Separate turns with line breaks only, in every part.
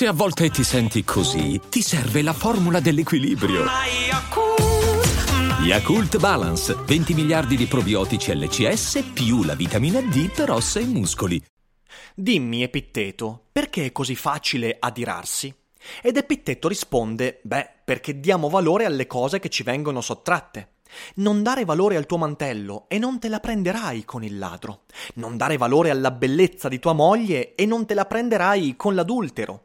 Se a volte ti senti così, ti serve la formula dell'equilibrio. Yakult Balance, 20 miliardi di probiotici LCS più la vitamina D per ossa e muscoli.
Dimmi, Epitteto, perché è così facile adirarsi? Ed Epitteto risponde, beh, perché diamo valore alle cose che ci vengono sottratte. Non dare valore al tuo mantello e non te la prenderai con il ladro. Non dare valore alla bellezza di tua moglie e non te la prenderai con l'adultero.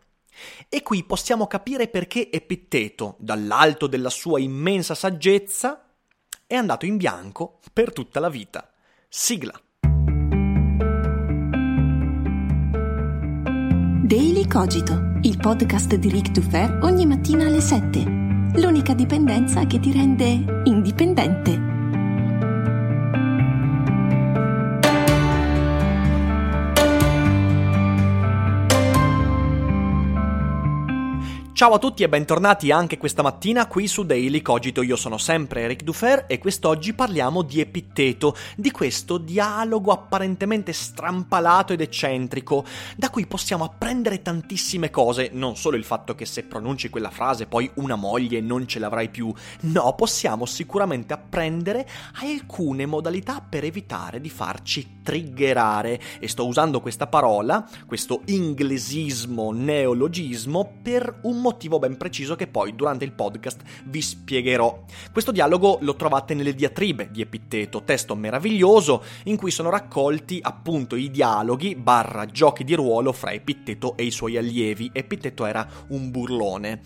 E qui possiamo capire perché Epitteto, dall'alto della sua immensa saggezza, è andato in bianco per tutta la vita. Sigla.
Daily Cogito, il podcast di Rick Dufer ogni mattina alle 7. L'unica dipendenza che ti rende indipendente.
Ciao a tutti e bentornati anche questa mattina qui su Daily Cogito. Io sono sempre Eric Dufer e quest'oggi parliamo di Epitteto, di questo dialogo apparentemente strampalato ed eccentrico, da cui possiamo apprendere tantissime cose, non solo il fatto che se pronunci quella frase poi una moglie non ce l'avrai più, no, possiamo sicuramente apprendere alcune modalità per evitare di farci triggerare. E sto usando questa parola, questo inglesismo, neologismo, per un motivo ben preciso che poi durante il podcast vi spiegherò. Questo dialogo lo trovate nelle diatribe di Epitteto, testo meraviglioso in cui sono raccolti appunto i dialoghi barra giochi di ruolo fra Epitteto e i suoi allievi. Epitteto era un burlone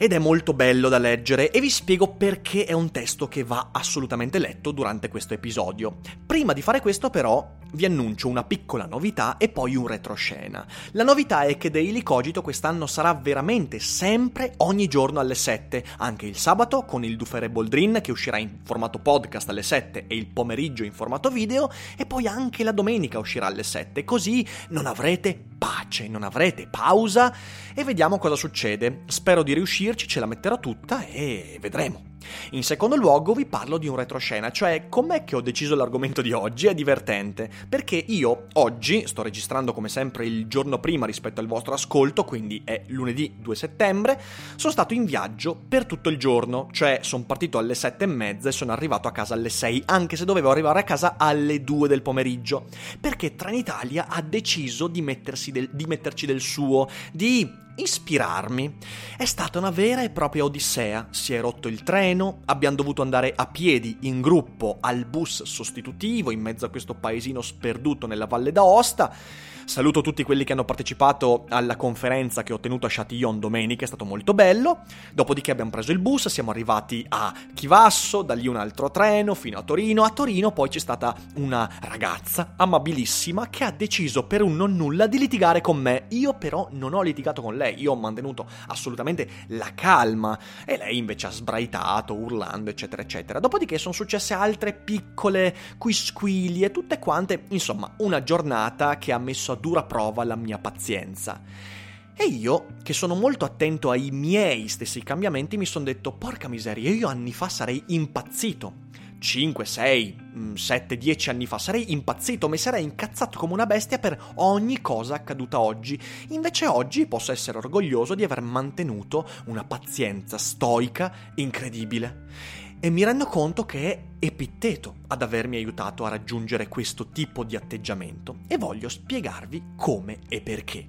ed è molto bello da leggere e vi spiego perché è un testo che va assolutamente letto durante questo episodio. Prima di fare questo però vi annuncio una piccola novità e poi un retroscena. La novità è che Daily Cogito quest'anno sarà veramente sempre ogni giorno alle 7, anche il sabato con il Dufere Boldrin che uscirà in formato podcast alle 7 e il pomeriggio in formato video e poi anche la domenica uscirà alle 7, così non avrete pace, non avrete pausa e vediamo cosa succede. Spero di riuscirci, ce la metterò tutta e vedremo. In secondo luogo vi parlo di un retroscena, cioè com'è che ho deciso l'argomento di oggi? È divertente, perché io oggi, sto registrando come sempre il giorno prima rispetto al vostro ascolto, quindi è lunedì 2 settembre, sono stato in viaggio per tutto il giorno, cioè sono partito alle 7 e mezza e sono arrivato a casa alle 6, anche se dovevo arrivare a casa alle 2 del pomeriggio, perché Trenitalia ha deciso di, del, di metterci del suo, di ispirarmi. È stata una vera e propria odissea. Si è rotto il treno, abbiamo dovuto andare a piedi in gruppo al bus sostitutivo in mezzo a questo paesino sperduto nella Valle d'Aosta Saluto tutti quelli che hanno partecipato alla conferenza che ho tenuto a Châtillon domenica, è stato molto bello. Dopodiché abbiamo preso il bus, siamo arrivati a Chivasso, da lì un altro treno fino a Torino. A Torino poi c'è stata una ragazza amabilissima che ha deciso per un non nulla di litigare con me. Io però non ho litigato con lei, io ho mantenuto assolutamente la calma e lei invece ha sbraitato, urlando, eccetera, eccetera. Dopodiché sono successe altre piccole quisquilie, tutte quante, insomma, una giornata che ha messo a dura prova la mia pazienza. E io, che sono molto attento ai miei stessi cambiamenti, mi sono detto, porca miseria, io anni fa sarei impazzito. 5, 6, 7, 10 anni fa sarei impazzito, mi sarei incazzato come una bestia per ogni cosa accaduta oggi. Invece oggi posso essere orgoglioso di aver mantenuto una pazienza stoica incredibile. E mi rendo conto che è Epitteto ad avermi aiutato a raggiungere questo tipo di atteggiamento e voglio spiegarvi come e perché.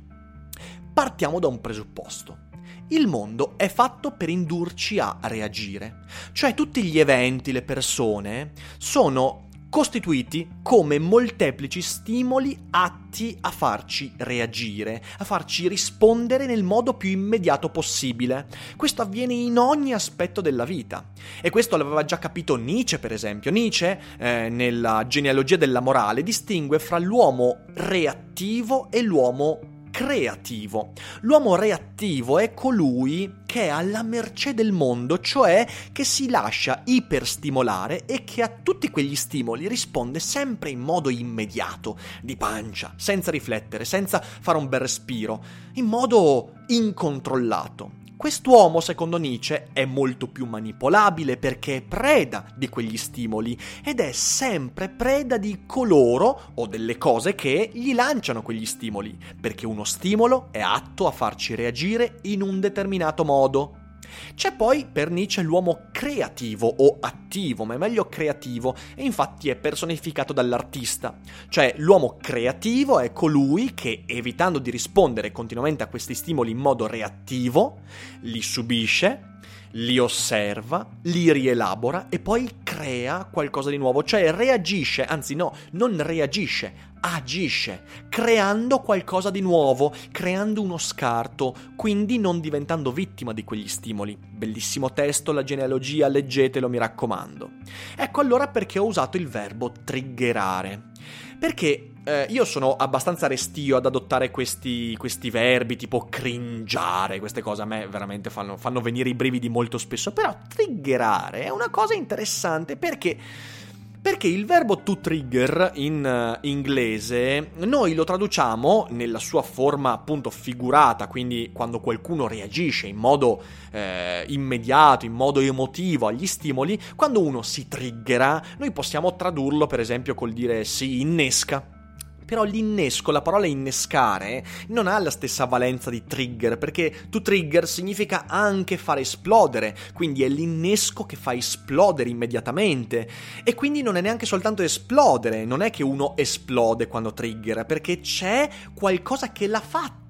Partiamo da un presupposto. Il mondo è fatto per indurci a reagire, cioè tutti gli eventi, le persone sono costituiti come molteplici stimoli atti a farci reagire, a farci rispondere nel modo più immediato possibile. Questo avviene in ogni aspetto della vita. E questo l'aveva già capito Nietzsche, per esempio. Nietzsche, eh, nella genealogia della morale, distingue fra l'uomo reattivo e l'uomo creativo. L'uomo reattivo è colui che è alla mercé del mondo, cioè che si lascia iperstimolare e che a tutti quegli stimoli risponde sempre in modo immediato, di pancia, senza riflettere, senza fare un bel respiro, in modo incontrollato. Quest'uomo, secondo Nietzsche, è molto più manipolabile perché è preda di quegli stimoli ed è sempre preda di coloro o delle cose che gli lanciano quegli stimoli, perché uno stimolo è atto a farci reagire in un determinato modo. C'è poi per Nietzsche l'uomo creativo o attivo, ma è meglio creativo, e infatti è personificato dall'artista. Cioè l'uomo creativo è colui che, evitando di rispondere continuamente a questi stimoli in modo reattivo, li subisce, li osserva, li rielabora e poi crea qualcosa di nuovo, cioè reagisce, anzi no, non reagisce, agisce, creando qualcosa di nuovo, creando uno scarto, quindi non diventando vittima di quegli stimoli. Bellissimo testo, la genealogia, leggetelo, mi raccomando. Ecco allora perché ho usato il verbo triggerare. Perché eh, io sono abbastanza restio ad adottare questi, questi, verbi tipo cringiare, queste cose. A me veramente fanno, fanno venire i brividi molto spesso, però triggerare è una cosa interessante perché... Perché il verbo to trigger in uh, inglese noi lo traduciamo nella sua forma appunto figurata, quindi quando qualcuno reagisce in modo eh, immediato, in modo emotivo agli stimoli, quando uno si triggera, noi possiamo tradurlo per esempio col dire si innesca però l'innesco, la parola innescare, non ha la stessa valenza di trigger, perché to trigger significa anche fare esplodere, quindi è l'innesco che fa esplodere immediatamente. E quindi non è neanche soltanto esplodere, non è che uno esplode quando trigger, perché c'è qualcosa che l'ha fatto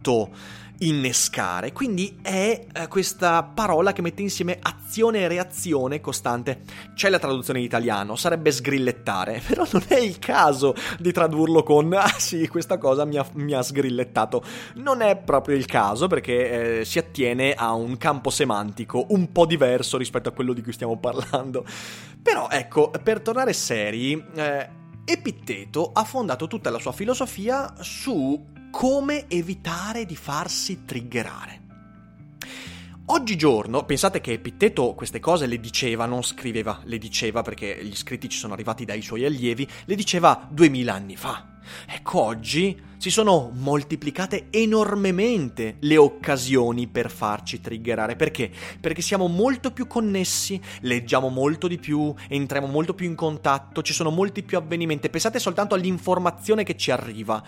innescare. Quindi è eh, questa parola che mette insieme azione e reazione costante. C'è la traduzione in italiano, sarebbe sgrillettare, però non è il caso di tradurlo con ah sì, questa cosa mi ha, mi ha sgrillettato. Non è proprio il caso perché eh, si attiene a un campo semantico un po' diverso rispetto a quello di cui stiamo parlando. Però ecco, per tornare seri, eh, Epitteto ha fondato tutta la sua filosofia su come evitare di farsi triggerare. Oggigiorno, pensate che Epitteto queste cose le diceva, non scriveva, le diceva perché gli scritti ci sono arrivati dai suoi allievi, le diceva duemila anni fa. Ecco, oggi si sono moltiplicate enormemente le occasioni per farci triggerare. Perché? Perché siamo molto più connessi, leggiamo molto di più, entriamo molto più in contatto, ci sono molti più avvenimenti. Pensate soltanto all'informazione che ci arriva,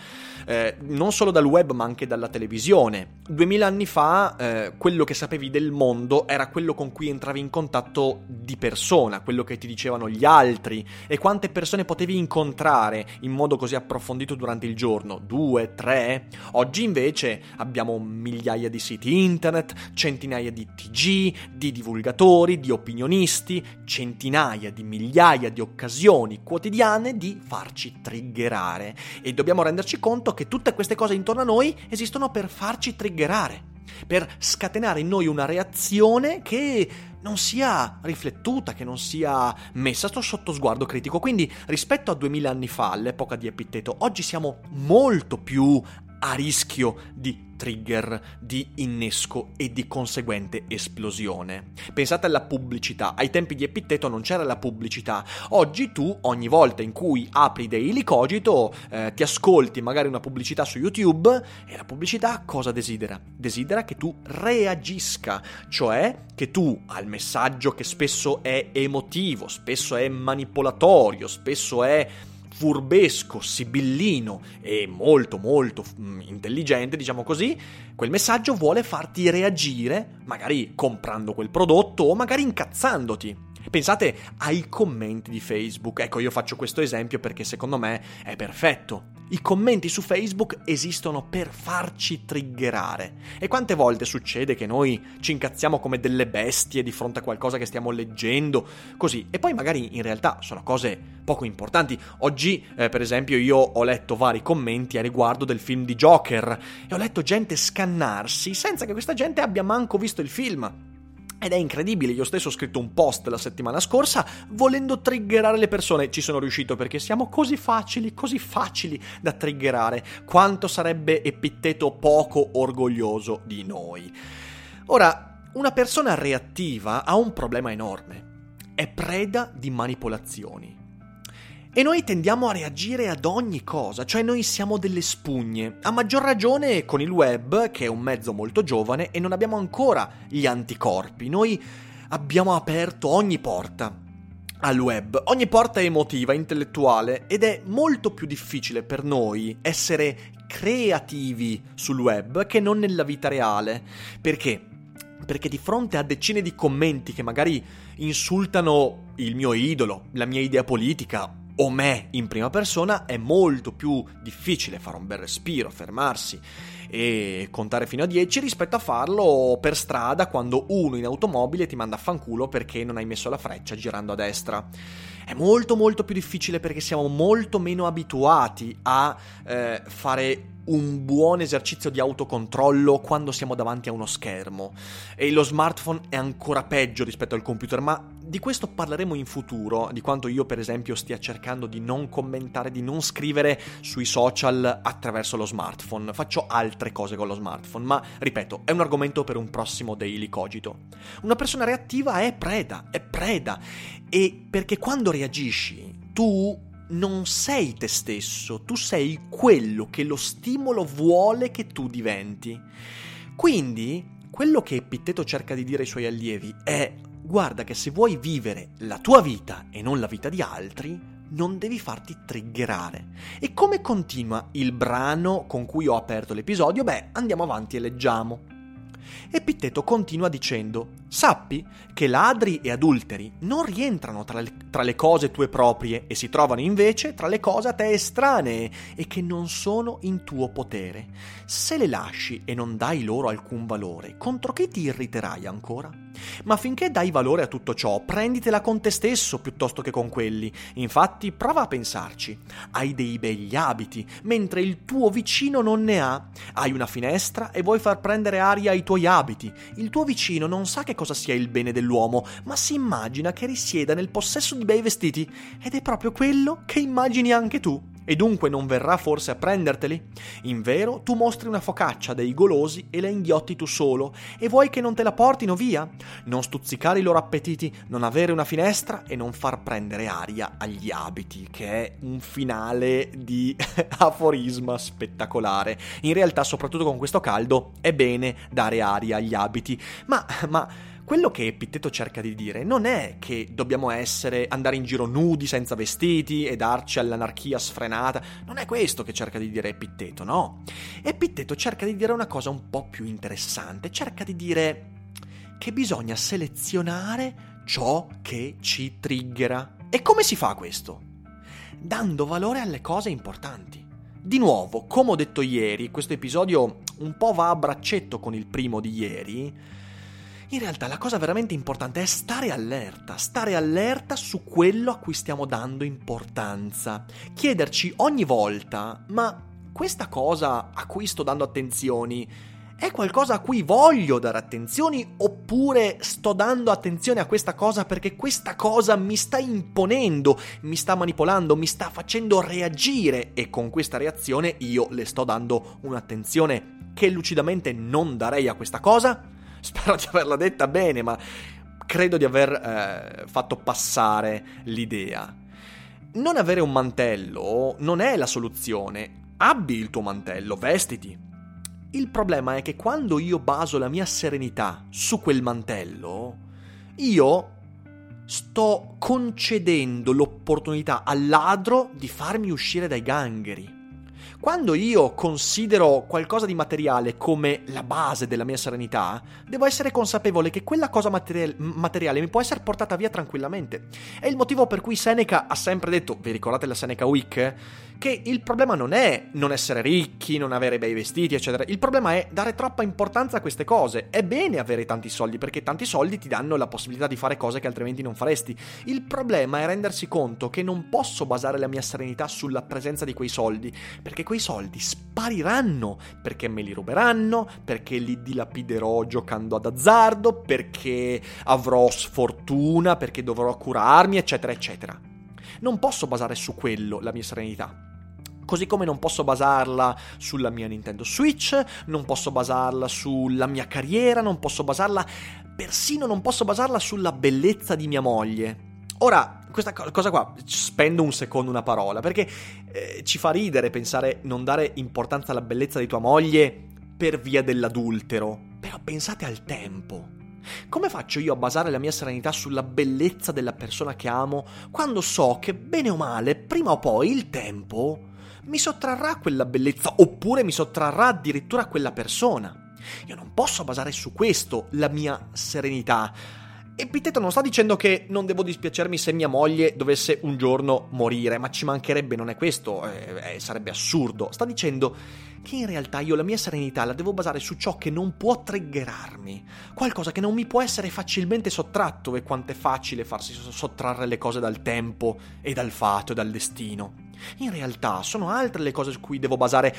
eh, non solo dal web ma anche dalla televisione. Duemila anni fa eh, quello che sapevi del mondo era quello con cui entravi in contatto di persona, quello che ti dicevano gli altri e quante persone potevi incontrare in modo così approfondito durante il giorno. Due, due, tre. Oggi invece abbiamo migliaia di siti internet, centinaia di TG, di divulgatori, di opinionisti, centinaia di migliaia di occasioni quotidiane di farci triggerare. E dobbiamo renderci conto che tutte queste cose intorno a noi esistono per farci triggerare per scatenare in noi una reazione che non sia riflettuta, che non sia messa sotto sguardo critico. Quindi rispetto a 2000 anni fa, all'epoca di Epitteto, oggi siamo molto più a rischio di trigger, di innesco e di conseguente esplosione. Pensate alla pubblicità, ai tempi di Epitteto non c'era la pubblicità, oggi tu ogni volta in cui apri Daily Cogito eh, ti ascolti magari una pubblicità su YouTube e la pubblicità cosa desidera? Desidera che tu reagisca, cioè che tu al messaggio che spesso è emotivo, spesso è manipolatorio, spesso è furbesco, sibillino e molto molto mm, intelligente, diciamo così, quel messaggio vuole farti reagire, magari comprando quel prodotto o magari incazzandoti. Pensate ai commenti di Facebook. Ecco, io faccio questo esempio perché secondo me è perfetto. I commenti su Facebook esistono per farci triggerare. E quante volte succede che noi ci incazziamo come delle bestie di fronte a qualcosa che stiamo leggendo, così, e poi magari in realtà sono cose poco importanti. Oggi, eh, per esempio, io ho letto vari commenti a riguardo del film di Joker e ho letto gente scannarsi senza che questa gente abbia manco visto il film. Ed è incredibile, io stesso ho scritto un post la settimana scorsa volendo triggerare le persone. Ci sono riuscito perché siamo così facili, così facili da triggerare. Quanto sarebbe Epitteto poco orgoglioso di noi. Ora, una persona reattiva ha un problema enorme. È preda di manipolazioni. E noi tendiamo a reagire ad ogni cosa, cioè noi siamo delle spugne, a maggior ragione con il web, che è un mezzo molto giovane e non abbiamo ancora gli anticorpi, noi abbiamo aperto ogni porta al web, ogni porta è emotiva, intellettuale ed è molto più difficile per noi essere creativi sul web che non nella vita reale. Perché? Perché di fronte a decine di commenti che magari insultano il mio idolo, la mia idea politica o me in prima persona è molto più difficile fare un bel respiro, fermarsi e contare fino a 10 rispetto a farlo per strada quando uno in automobile ti manda a fanculo perché non hai messo la freccia girando a destra. È molto molto più difficile perché siamo molto meno abituati a eh, fare un buon esercizio di autocontrollo quando siamo davanti a uno schermo e lo smartphone è ancora peggio rispetto al computer, ma di questo parleremo in futuro, di quanto io per esempio stia cercando di non commentare, di non scrivere sui social attraverso lo smartphone, faccio altre cose con lo smartphone, ma ripeto, è un argomento per un prossimo Daily Cogito. Una persona reattiva è preda, è preda e perché quando reagisci tu non sei te stesso, tu sei quello che lo stimolo vuole che tu diventi. Quindi, quello che Epitteto cerca di dire ai suoi allievi è guarda che se vuoi vivere la tua vita e non la vita di altri, non devi farti triggerare. E come continua il brano con cui ho aperto l'episodio? Beh, andiamo avanti e leggiamo. Epitteto continua dicendo: Sappi che ladri e adulteri non rientrano tra le, tra le, cose tue proprie e si trovano invece tra le cose a te estranee e che non sono in tuo potere. Se le lasci e non dai loro alcun valore, contro chi ti irriterai ancora? Ma finché dai valore a tutto ciò, prenditela con te stesso piuttosto che con quelli. Infatti, prova a pensarci. Hai dei begli abiti, mentre il tuo vicino non ne ha. Hai una finestra e vuoi far prendere aria ai tuoi abiti. Il tuo vicino non sa che cosa sia il bene dell'uomo, ma si immagina che risieda nel possesso di bei vestiti. Ed è proprio quello che immagini anche tu e dunque non verrà forse a prenderteli? Invero, tu mostri una focaccia dei golosi e la inghiotti tu solo, e vuoi che non te la portino via? Non stuzzicare i loro appetiti, non avere una finestra e non far prendere aria agli abiti, che è un finale di aforisma spettacolare. In realtà, soprattutto con questo caldo, è bene dare aria agli abiti, ma... ma quello che Epitteto cerca di dire non è che dobbiamo essere, andare in giro nudi, senza vestiti e darci all'anarchia sfrenata. Non è questo che cerca di dire Epitteto, no. Epitteto cerca di dire una cosa un po' più interessante. Cerca di dire che bisogna selezionare ciò che ci triggera. E come si fa questo? Dando valore alle cose importanti. Di nuovo, come ho detto ieri, questo episodio un po' va a braccetto con il primo di ieri in realtà la cosa veramente importante è stare allerta, stare allerta su quello a cui stiamo dando importanza. Chiederci ogni volta, ma questa cosa a cui sto dando attenzioni è qualcosa a cui voglio dare attenzioni oppure sto dando attenzione a questa cosa perché questa cosa mi sta imponendo, mi sta manipolando, mi sta facendo reagire e con questa reazione io le sto dando un'attenzione che lucidamente non darei a questa cosa? Spero di averla detta bene, ma credo di aver eh, fatto passare l'idea. Non avere un mantello non è la soluzione. Abbi il tuo mantello, vestiti. Il problema è che quando io baso la mia serenità su quel mantello, io sto concedendo l'opportunità al ladro di farmi uscire dai gangheri. Quando io considero qualcosa di materiale come la base della mia serenità, devo essere consapevole che quella cosa materiale, materiale mi può essere portata via tranquillamente. È il motivo per cui Seneca ha sempre detto, vi ricordate la Seneca Week? Che il problema non è non essere ricchi, non avere bei vestiti, eccetera. Il problema è dare troppa importanza a queste cose. È bene avere tanti soldi perché tanti soldi ti danno la possibilità di fare cose che altrimenti non faresti. Il problema è rendersi conto che non posso basare la mia serenità sulla presenza di quei soldi, perché quei soldi spariranno perché me li ruberanno, perché li dilapiderò giocando ad azzardo, perché avrò sfortuna, perché dovrò curarmi, eccetera, eccetera. Non posso basare su quello la mia serenità. Così come non posso basarla sulla mia Nintendo Switch, non posso basarla sulla mia carriera, non posso basarla, persino non posso basarla sulla bellezza di mia moglie. Ora, questa cosa qua, spendo un secondo una parola, perché eh, ci fa ridere pensare non dare importanza alla bellezza di tua moglie per via dell'adultero. Però pensate al tempo. Come faccio io a basare la mia serenità sulla bellezza della persona che amo quando so che bene o male, prima o poi il tempo mi sottrarrà quella bellezza oppure mi sottrarrà addirittura quella persona? Io non posso basare su questo la mia serenità Epiteto non sta dicendo che non devo dispiacermi se mia moglie dovesse un giorno morire, ma ci mancherebbe, non è questo, eh, eh, sarebbe assurdo. Sta dicendo che in realtà io la mia serenità la devo basare su ciò che non può triggerarmi, qualcosa che non mi può essere facilmente sottratto e quanto è facile farsi sottrarre le cose dal tempo e dal fato e dal destino. In realtà sono altre le cose su cui devo basare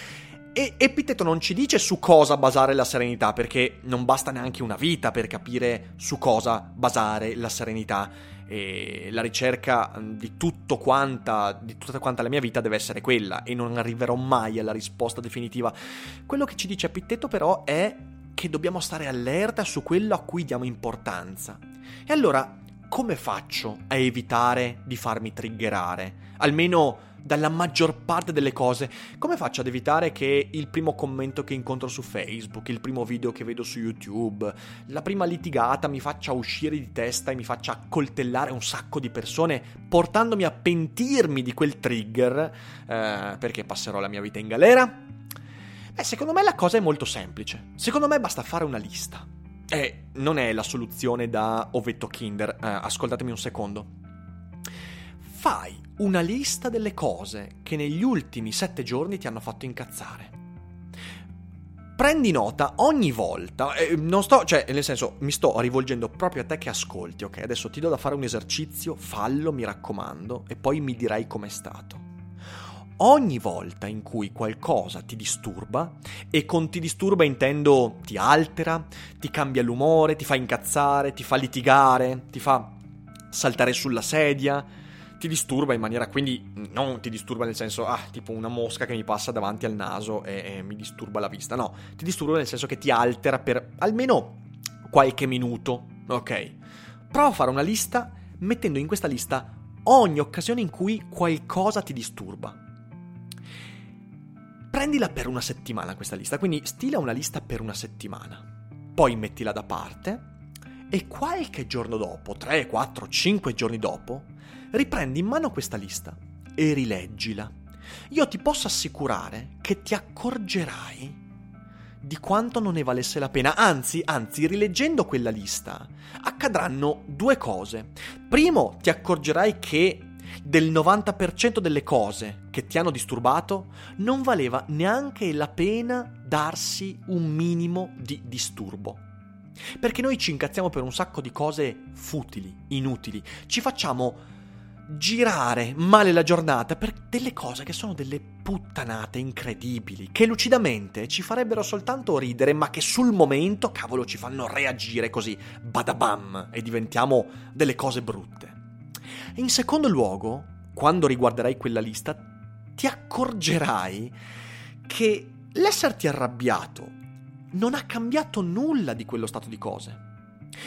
e Epiteto non ci dice su cosa basare la serenità, perché non basta neanche una vita per capire su cosa basare la serenità. E la ricerca di tutto quanta, di tutta quanta la mia vita deve essere quella, e non arriverò mai alla risposta definitiva. Quello che ci dice Epiteto, però, è che dobbiamo stare allerta su quello a cui diamo importanza. E allora, come faccio a evitare di farmi triggerare? Almeno dalla maggior parte delle cose. Come faccio ad evitare che il primo commento che incontro su Facebook, il primo video che vedo su YouTube, la prima litigata mi faccia uscire di testa e mi faccia accoltellare un sacco di persone, portandomi a pentirmi di quel trigger, eh, perché passerò la mia vita in galera? Beh, secondo me la cosa è molto semplice. Secondo me basta fare una lista. E non è la soluzione da ovetto Kinder, eh, ascoltatemi un secondo. Fai una lista delle cose che negli ultimi sette giorni ti hanno fatto incazzare. Prendi nota ogni volta, eh, non sto, cioè, nel senso, mi sto rivolgendo proprio a te che ascolti, ok? Adesso ti do da fare un esercizio, fallo, mi raccomando, e poi mi dirai com'è stato. Ogni volta in cui qualcosa ti disturba, e con ti disturba intendo ti altera, ti cambia l'umore, ti fa incazzare, ti fa litigare, ti fa saltare sulla sedia, ti disturba in maniera, quindi non ti disturba nel senso, ah, tipo una mosca che mi passa davanti al naso e, e mi disturba la vista, no, ti disturba nel senso che ti altera per almeno qualche minuto, ok? Prova a fare una lista mettendo in questa lista ogni occasione in cui qualcosa ti disturba. Prendila per una settimana questa lista, quindi stila una lista per una settimana. Poi mettila da parte e qualche giorno dopo, 3, 4, 5 giorni dopo, riprendi in mano questa lista e rileggila. Io ti posso assicurare che ti accorgerai di quanto non ne valesse la pena. Anzi, anzi, rileggendo quella lista, accadranno due cose. Primo, ti accorgerai che del 90% delle cose che ti hanno disturbato non valeva neanche la pena darsi un minimo di disturbo. Perché noi ci incazziamo per un sacco di cose futili, inutili, ci facciamo girare male la giornata per delle cose che sono delle puttanate incredibili, che lucidamente ci farebbero soltanto ridere, ma che sul momento, cavolo, ci fanno reagire così, badabam, e diventiamo delle cose brutte. In secondo luogo, quando riguarderai quella lista, ti accorgerai che l'esserti arrabbiato non ha cambiato nulla di quello stato di cose.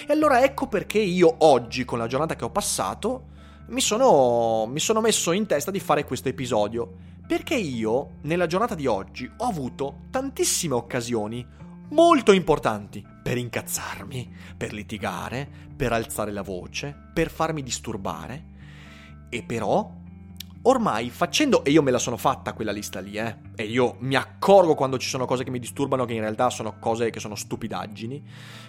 E allora ecco perché io oggi, con la giornata che ho passato, mi sono, mi sono messo in testa di fare questo episodio. Perché io, nella giornata di oggi, ho avuto tantissime occasioni molto importanti per incazzarmi, per litigare, per alzare la voce, per farmi disturbare. E però ormai facendo, e io me la sono fatta quella lista lì, eh, e io mi accorgo quando ci sono cose che mi disturbano che in realtà sono cose che sono stupidaggini,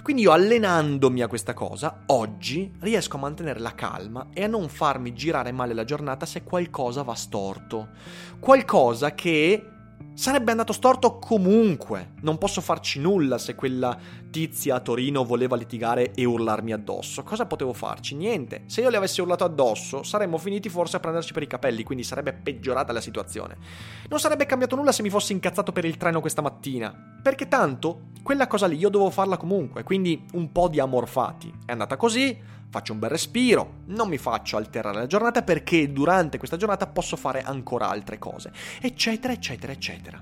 quindi io allenandomi a questa cosa, oggi riesco a mantenere la calma e a non farmi girare male la giornata se qualcosa va storto, qualcosa che Sarebbe andato storto comunque. Non posso farci nulla se quella tizia a Torino voleva litigare e urlarmi addosso. Cosa potevo farci? Niente. Se io le avessi urlato addosso, saremmo finiti forse a prenderci per i capelli, quindi sarebbe peggiorata la situazione. Non sarebbe cambiato nulla se mi fossi incazzato per il treno questa mattina. Perché tanto, quella cosa lì io dovevo farla comunque, quindi un po' di amorfati. È andata così, faccio un bel respiro, non mi faccio alterare la giornata perché durante questa giornata posso fare ancora altre cose, eccetera, eccetera, eccetera.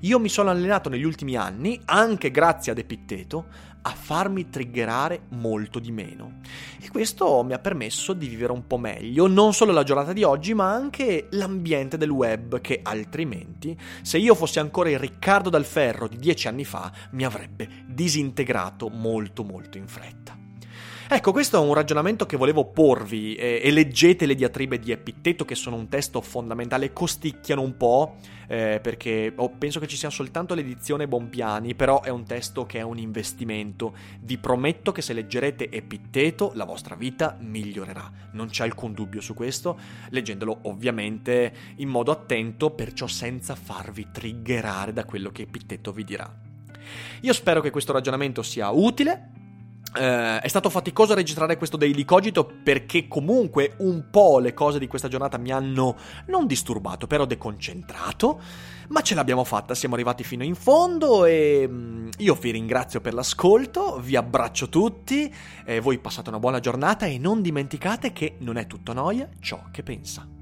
Io mi sono allenato negli ultimi anni, anche grazie ad Epitteto, a farmi triggerare molto di meno. E questo mi ha permesso di vivere un po' meglio, non solo la giornata di oggi, ma anche l'ambiente del web, che altrimenti, se io fossi ancora il Riccardo Dal Ferro di dieci anni fa, mi avrebbe disintegrato molto molto in fretta. Ecco, questo è un ragionamento che volevo porvi eh, e leggete le diatribe di Epitteto che sono un testo fondamentale, costicchiano un po' eh, perché oh, penso che ci sia soltanto l'edizione Bompiani, però è un testo che è un investimento. Vi prometto che se leggerete Epitteto la vostra vita migliorerà, non c'è alcun dubbio su questo, leggendolo ovviamente in modo attento, perciò senza farvi triggerare da quello che Epitteto vi dirà. Io spero che questo ragionamento sia utile, Uh, è stato faticoso registrare questo Daily Cogito perché comunque un po' le cose di questa giornata mi hanno non disturbato, però deconcentrato, ma ce l'abbiamo fatta, siamo arrivati fino in fondo e mm, io vi ringrazio per l'ascolto, vi abbraccio tutti, eh, voi passate una buona giornata e non dimenticate che non è tutto noia ciò che pensa.